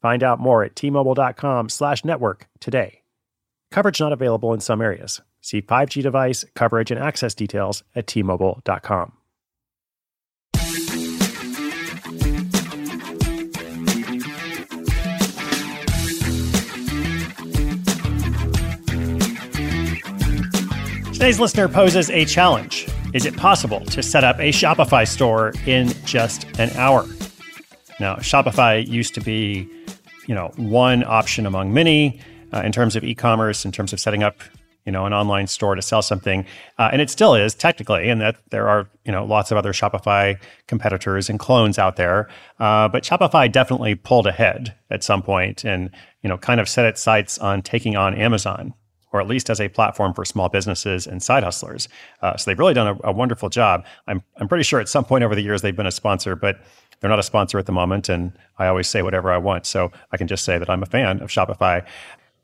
Find out more at tmobile.com slash network today. Coverage not available in some areas. See 5G device coverage and access details at tmobile.com. Today's listener poses a challenge. Is it possible to set up a Shopify store in just an hour? Now, Shopify used to be, you know, one option among many uh, in terms of e-commerce, in terms of setting up, you know, an online store to sell something, uh, and it still is technically, and that there are, you know, lots of other Shopify competitors and clones out there. Uh, but Shopify definitely pulled ahead at some point, and you know, kind of set its sights on taking on Amazon or at least as a platform for small businesses and side hustlers. Uh, so they've really done a, a, wonderful job. I'm, I'm pretty sure at some point over the years they've been a sponsor, but they're not a sponsor at the moment. And I always say whatever I want. So I can just say that I'm a fan of Shopify.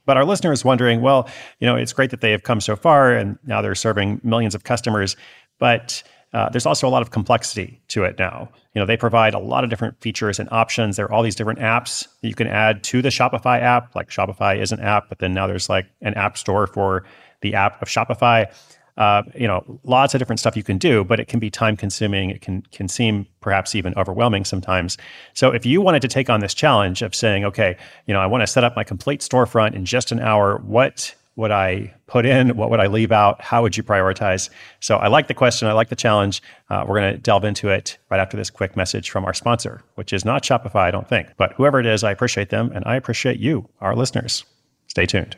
But our listener is wondering, well, you know, it's great that they have come so far and now they're serving millions of customers, but uh, there's also a lot of complexity to it now. You know, they provide a lot of different features and options. There are all these different apps that you can add to the Shopify app. Like Shopify is an app, but then now there's like an app store for the app of Shopify. Uh, you know, lots of different stuff you can do, but it can be time consuming. It can can seem perhaps even overwhelming sometimes. So if you wanted to take on this challenge of saying, okay, you know, I want to set up my complete storefront in just an hour, what would I put in? What would I leave out? How would you prioritize? So I like the question. I like the challenge. Uh, we're going to delve into it right after this quick message from our sponsor, which is not Shopify, I don't think. But whoever it is, I appreciate them and I appreciate you, our listeners. Stay tuned.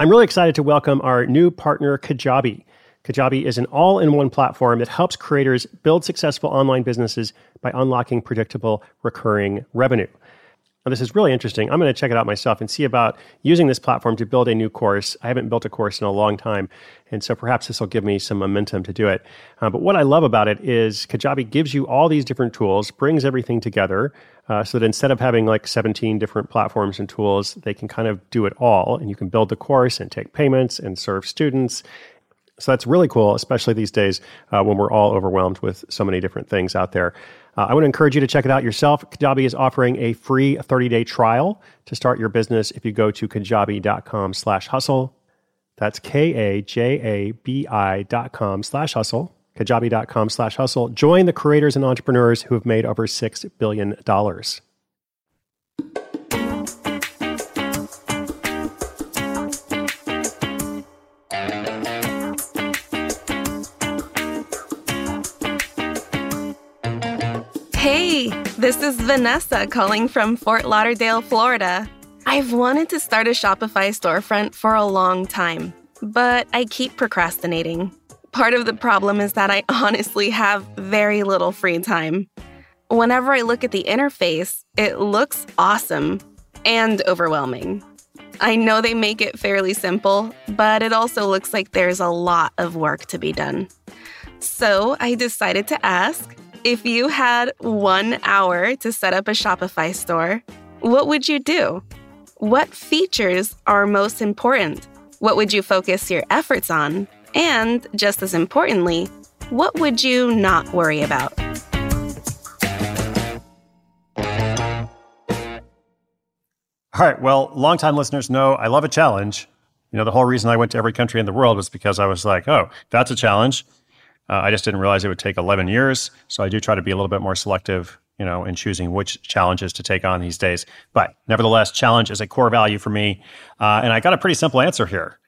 I'm really excited to welcome our new partner, Kajabi. Kajabi is an all in one platform that helps creators build successful online businesses by unlocking predictable recurring revenue. Now, this is really interesting. I'm going to check it out myself and see about using this platform to build a new course. I haven't built a course in a long time, and so perhaps this will give me some momentum to do it. Uh, but what I love about it is Kajabi gives you all these different tools, brings everything together, uh, so that instead of having like 17 different platforms and tools, they can kind of do it all, and you can build the course and take payments and serve students. So that's really cool, especially these days uh, when we're all overwhelmed with so many different things out there. Uh, I want to encourage you to check it out yourself. Kajabi is offering a free 30-day trial to start your business if you go to kajabi.com slash hustle. That's K-A-J-A-B-I dot com slash hustle. Kajabi.com slash hustle. Join the creators and entrepreneurs who have made over $6 billion. Hey, this is Vanessa calling from Fort Lauderdale, Florida. I've wanted to start a Shopify storefront for a long time, but I keep procrastinating. Part of the problem is that I honestly have very little free time. Whenever I look at the interface, it looks awesome and overwhelming. I know they make it fairly simple, but it also looks like there's a lot of work to be done. So I decided to ask if you had one hour to set up a Shopify store, what would you do? What features are most important? What would you focus your efforts on? And just as importantly, what would you not worry about? All right. Well, longtime listeners know I love a challenge. You know, the whole reason I went to every country in the world was because I was like, oh, that's a challenge. Uh, I just didn't realize it would take 11 years. So I do try to be a little bit more selective, you know, in choosing which challenges to take on these days. But nevertheless, challenge is a core value for me. Uh, and I got a pretty simple answer here.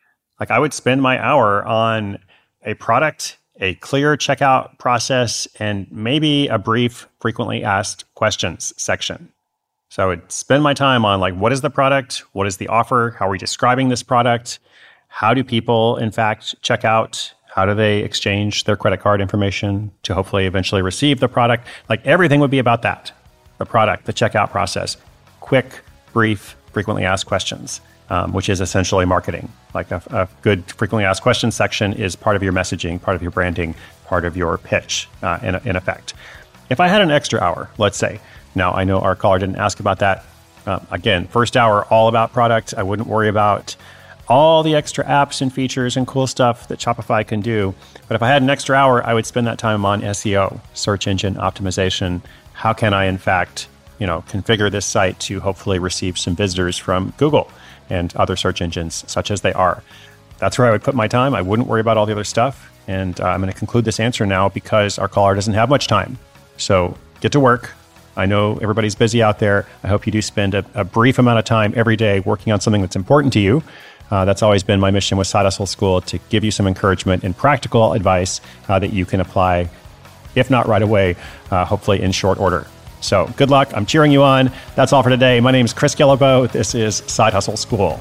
Like I would spend my hour on a product, a clear checkout process, and maybe a brief, frequently asked questions section. So I would spend my time on like, what is the product? What is the offer? How are we describing this product? How do people, in fact, check out? How do they exchange their credit card information to hopefully eventually receive the product? Like everything would be about that the product, the checkout process. Quick, brief, frequently asked questions, um, which is essentially marketing. Like a, a, good frequently asked questions section is part of your messaging, part of your branding, part of your pitch, uh, in, in effect. If I had an extra hour, let's say, now I know our caller didn't ask about that. Uh, again, first hour, all about product. I wouldn't worry about all the extra apps and features and cool stuff that Shopify can do. But if I had an extra hour, I would spend that time on SEO, search engine optimization. How can I, in fact, you know, configure this site to hopefully receive some visitors from Google and other search engines, such as they are. That's where I would put my time. I wouldn't worry about all the other stuff. And uh, I'm going to conclude this answer now because our caller doesn't have much time. So get to work. I know everybody's busy out there. I hope you do spend a, a brief amount of time every day working on something that's important to you. Uh, that's always been my mission with Side Hustle School to give you some encouragement and practical advice uh, that you can apply, if not right away, uh, hopefully in short order. So good luck. I'm cheering you on. That's all for today. My name is Chris Guillebeau. This is Side Hustle School.